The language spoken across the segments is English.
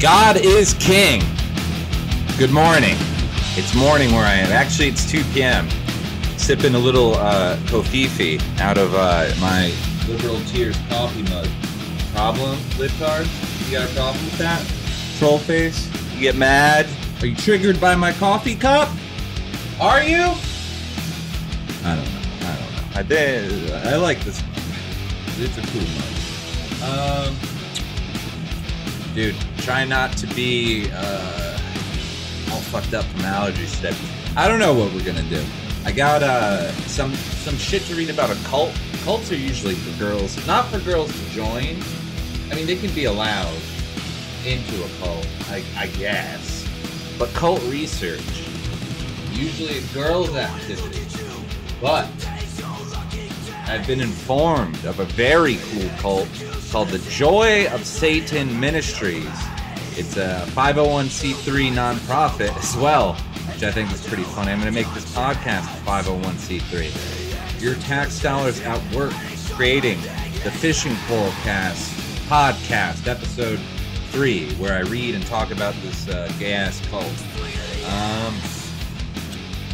God is king. Good morning. It's morning where I am. Actually, it's 2 p.m. Sipping a little uh, kofifi out of uh, my Liberal Tears coffee mug. Problem, Libtard? You got a problem with that? Troll face? You get mad? Are you triggered by my coffee cup? Are you? I don't know. I don't know. I did. I like this. It's a cool mug. Um, dude, try not to be uh, all fucked up from allergies today. I don't know what we're gonna do. I got uh, some some shit to read about a cult. Cults are usually for girls, not for girls to join. I mean, they can be allowed into a cult, I, I guess. But cult research usually a girls' activity. But I've been informed of a very cool cult called the Joy of Satan Ministries. It's a 501c3 nonprofit as well, which I think is pretty funny. I'm going to make this podcast 501c3. Your tax dollars at work creating the Fishing Pole Cast podcast, episode three, where I read and talk about this uh, gay ass cult. Um,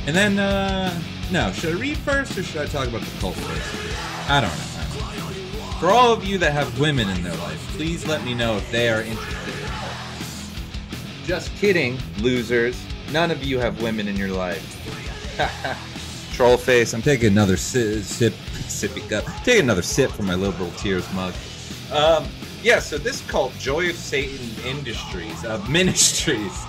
and then, uh, no, should I read first or should I talk about the cult first? I don't know. For all of you that have women in their life, please let me know if they are interested in. Just kidding, losers. None of you have women in your life. Troll face. I'm taking another si- sip, sippy cup. Taking another sip from my liberal tears mug. Um, yeah. So this cult, Joy of Satan Industries, uh, Ministries,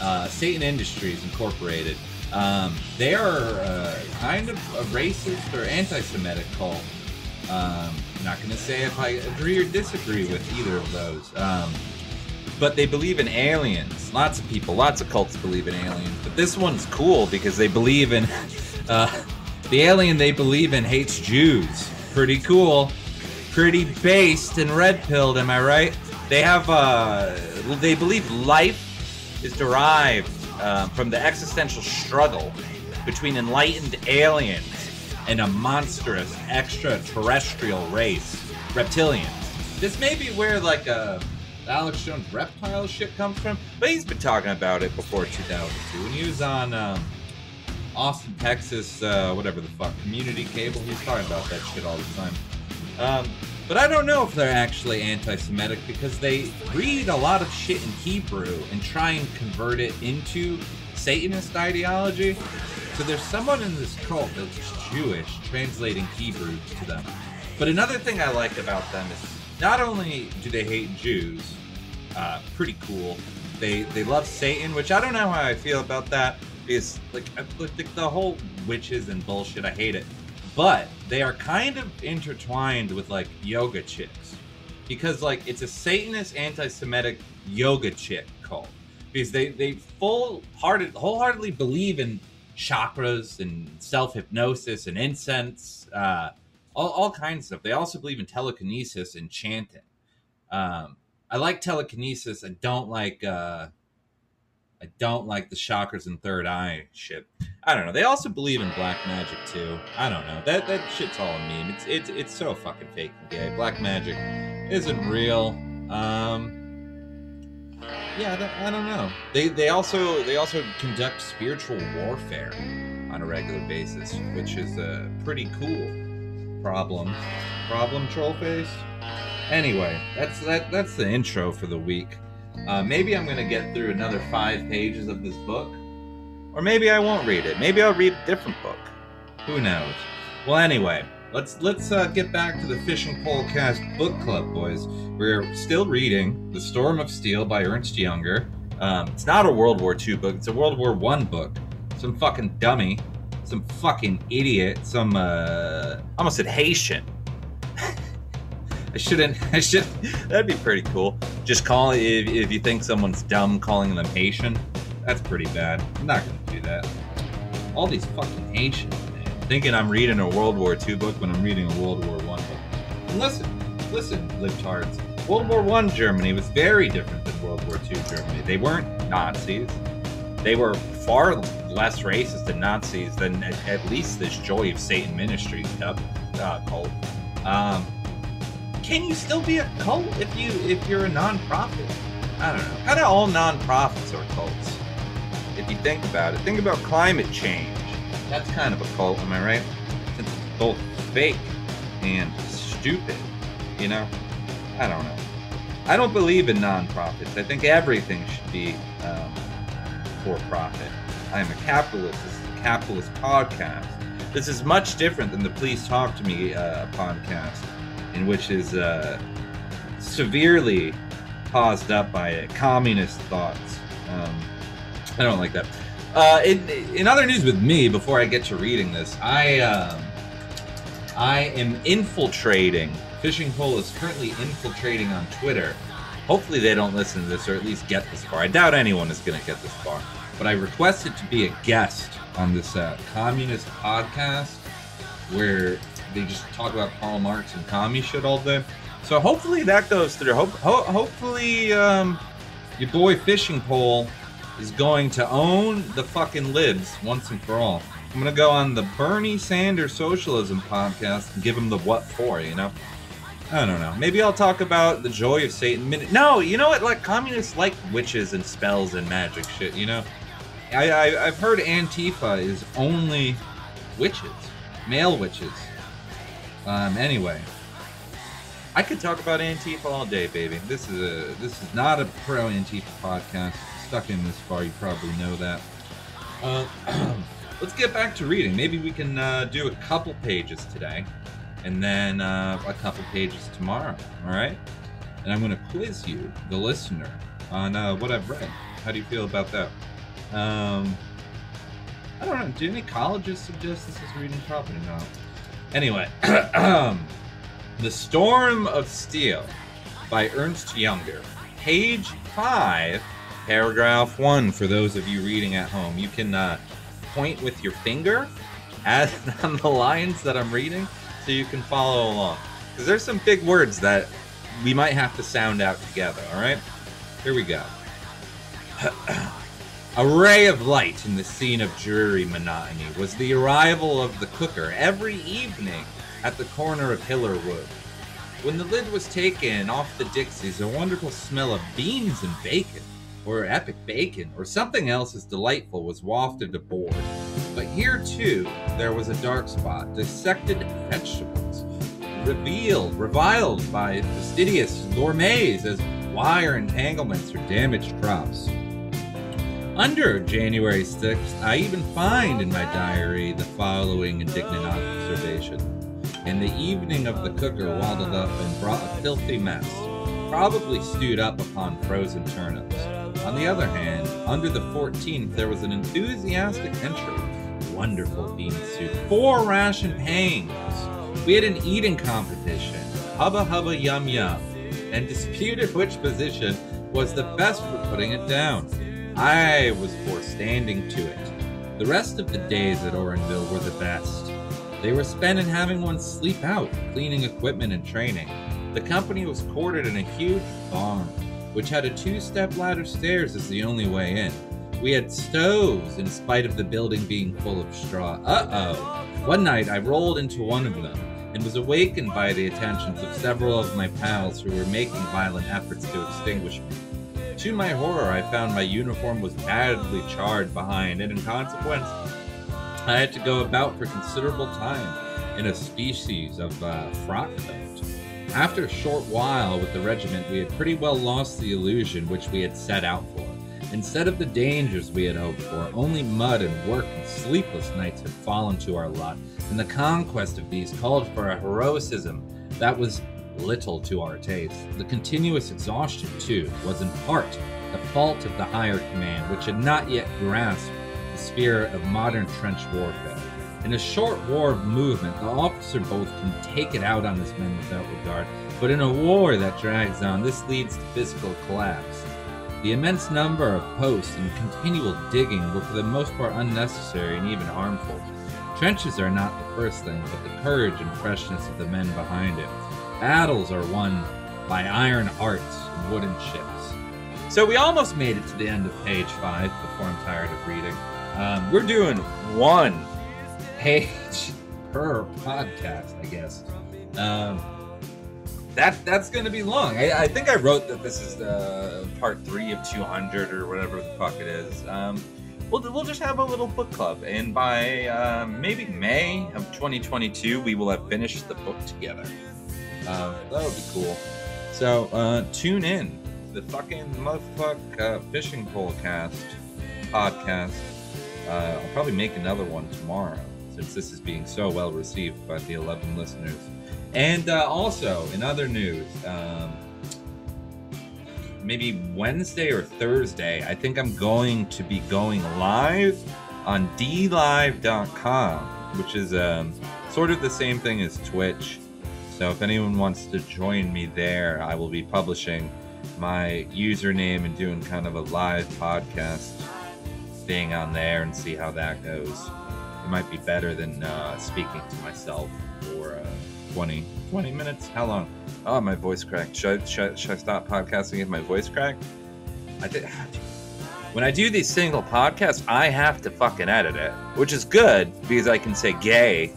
uh, Satan Industries Incorporated. Um, they are uh, kind of a racist or anti-Semitic cult. Um, not going to say if I agree or disagree with either of those. Um, but they believe in aliens. Lots of people, lots of cults believe in aliens. But this one's cool because they believe in uh, the alien they believe in hates Jews. Pretty cool. Pretty based and red pilled, am I right? They have, uh, they believe life is derived uh, from the existential struggle between enlightened aliens and a monstrous extraterrestrial race, reptilians. This may be where like uh, Alex Jones reptile shit comes from, but he's been talking about it before 2002 when he was on um, Austin, Texas, uh, whatever the fuck, community cable. He was talking about that shit all the time. Um, but I don't know if they're actually anti-Semitic because they read a lot of shit in Hebrew and try and convert it into Satanist ideology. So there's someone in this cult that's Jewish translating Hebrew to them. But another thing I like about them is not only do they hate Jews, uh, pretty cool. They they love Satan, which I don't know how I feel about that. Because like, like the whole witches and bullshit, I hate it. But they are kind of intertwined with like yoga chicks, because like it's a Satanist anti-Semitic yoga chick cult. Because they they full hearted wholeheartedly believe in chakras and self hypnosis and incense, uh, all all kinds of stuff. They also believe in telekinesis and chanting. Um, I like telekinesis. I don't like. Uh, I don't like the chakras and third eye shit. I don't know. They also believe in black magic too. I don't know. That that shit's all a meme. It's it's it's so fucking fake and gay. Black magic isn't real. Um. Yeah, I don't, know. They they also they also conduct spiritual warfare on a regular basis, which is a pretty cool problem. Problem troll face. Anyway, that's that that's the intro for the week. Uh, maybe I'm gonna get through another five pages of this book, or maybe I won't read it. Maybe I'll read a different book. Who knows? Well, anyway, let's let's uh, get back to the Fishing Polecast book club, boys. We're still reading *The Storm of Steel* by Ernst Junger. Um, it's not a World War II book; it's a World War One book. Some fucking dummy, some fucking idiot, some uh, I almost said Haitian. I shouldn't. I should. That'd be pretty cool. Just call if, if you think someone's dumb, calling them Haitian. That's pretty bad. I'm not gonna do that. All these fucking Haitians, man, thinking I'm reading a World War II book when I'm reading a World War One book. And listen, listen, libtards. World War One Germany was very different than World War II Germany. They weren't Nazis. They were far less racist than Nazis than at, at least this Joy of Satan Ministries uh, uh, cult. Um, can you still be a cult if you if you're a nonprofit? I don't know. Kind of all nonprofits are cults. If you think about it, think about climate change. That's kind of a cult, am I right? It's both fake and stupid, you know? I don't know. I don't believe in nonprofits. I think everything should be um, for profit. I am a capitalist. This is a capitalist podcast. This is much different than the Please Talk to Me uh, podcast, in which is uh, severely caused up by communist thoughts. Um, I don't like that. Uh, in, in other news with me, before I get to reading this, I um, I am infiltrating. Fishing Pole is currently infiltrating on Twitter. Hopefully, they don't listen to this or at least get this far. I doubt anyone is going to get this far. But I requested to be a guest on this uh, communist podcast where they just talk about Karl Marx and commie shit all day. So hopefully that goes through. Hope, ho- hopefully, um, your boy Fishing Pole is going to own the fucking libs once and for all. I'm gonna go on the Bernie Sanders Socialism podcast and give him the what for, you know? I don't know. Maybe I'll talk about the joy of Satan. No, you know what? Like communists like witches and spells and magic shit. You know, I, I I've heard Antifa is only witches, male witches. Um. Anyway, I could talk about Antifa all day, baby. This is a this is not a pro Antifa podcast. Stuck in this far, you probably know that. Uh, let's get back to reading. Maybe we can uh, do a couple pages today and then uh, a couple pages tomorrow. All right, and I'm going to quiz you, the listener, on uh, what I've read. How do you feel about that? Um, I don't know. Do any colleges suggest this is reading probably no. Anyway, The Storm of Steel by Ernst Junger, page five, paragraph one. For those of you reading at home, you can uh, point with your finger at on the lines that I'm reading so you can follow along. Because there's some big words that we might have to sound out together, all right? Here we go. A ray of light in the scene of dreary monotony was the arrival of the cooker every evening at the corner of Hillerwood. When the lid was taken off the Dixies, a wonderful smell of beans and bacon, or epic bacon, or something else as delightful was wafted aboard. But here too, there was a dark spot, dissected vegetables, revealed, reviled by fastidious gourmets as wire entanglements or damaged crops. Under January 6th, I even find in my diary the following indignant observation. In the evening of the cooker waddled up and brought a filthy mess, probably stewed up upon frozen turnips. On the other hand, under the 14th, there was an enthusiastic entry. Wonderful bean soup. Four ration pangs. We had an eating competition. Hubba hubba yum yum. And disputed which position was the best for putting it down. I was for standing to it. The rest of the days at Orainville were the best. They were spent in having one sleep out, cleaning equipment and training. The company was quartered in a huge barn, which had a two step ladder stairs as the only way in. We had stoves in spite of the building being full of straw. Uh oh. One night I rolled into one of them and was awakened by the attentions of several of my pals who were making violent efforts to extinguish me. To my horror, I found my uniform was badly charred behind, and in consequence, I had to go about for considerable time in a species of uh, frock coat. After a short while with the regiment, we had pretty well lost the illusion which we had set out for. Instead of the dangers we had hoped for, only mud and work and sleepless nights had fallen to our lot, and the conquest of these called for a heroism that was little to our taste. The continuous exhaustion, too, was in part the fault of the higher command, which had not yet grasped the spirit of modern trench warfare. In a short war of movement, the officer both can take it out on his men without regard, but in a war that drags on, this leads to physical collapse. The immense number of posts and continual digging were for the most part unnecessary and even harmful. Trenches are not the first thing, but the courage and freshness of the men behind it. Battles are won by iron hearts and wooden ships. So we almost made it to the end of page five before I'm tired of reading. Um, we're doing one page per podcast, I guess. Um, that that's gonna be long. I, I think I wrote that this is the part three of 200 or whatever the fuck it is. Um, we'll we'll just have a little book club, and by uh, maybe May of 2022, we will have finished the book together. Uh, that would be cool. So uh, tune in the fucking motherfuck uh, fishing pole cast podcast. Uh, I'll probably make another one tomorrow since this is being so well received by the 11 listeners. And uh, also, in other news, um, maybe Wednesday or Thursday, I think I'm going to be going live on dlive.com, which is um, sort of the same thing as Twitch. So if anyone wants to join me there, I will be publishing my username and doing kind of a live podcast thing on there and see how that goes. It might be better than uh, speaking to myself for uh, 20, 20 minutes. How long? Oh, my voice cracked. Should, I- should, should I stop podcasting if my voice cracked? I think when I do these single podcasts, I have to fucking edit it, which is good because I can say gay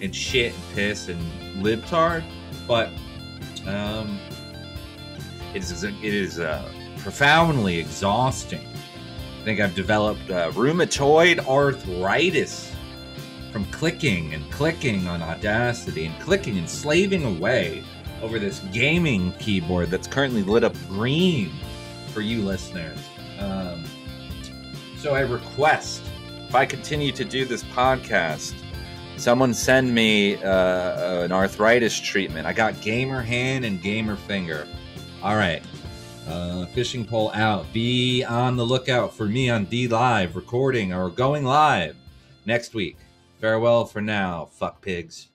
and shit and piss and libtard, but um, it is it is uh, profoundly exhausting. I think I've developed uh, rheumatoid arthritis from clicking and clicking on Audacity and clicking and slaving away over this gaming keyboard that's currently lit up green for you listeners. Um, so I request if I continue to do this podcast, someone send me uh, an arthritis treatment. I got gamer hand and gamer finger. All right. Uh, fishing pole out. Be on the lookout for me on D Live recording or going live next week. Farewell for now, fuck pigs.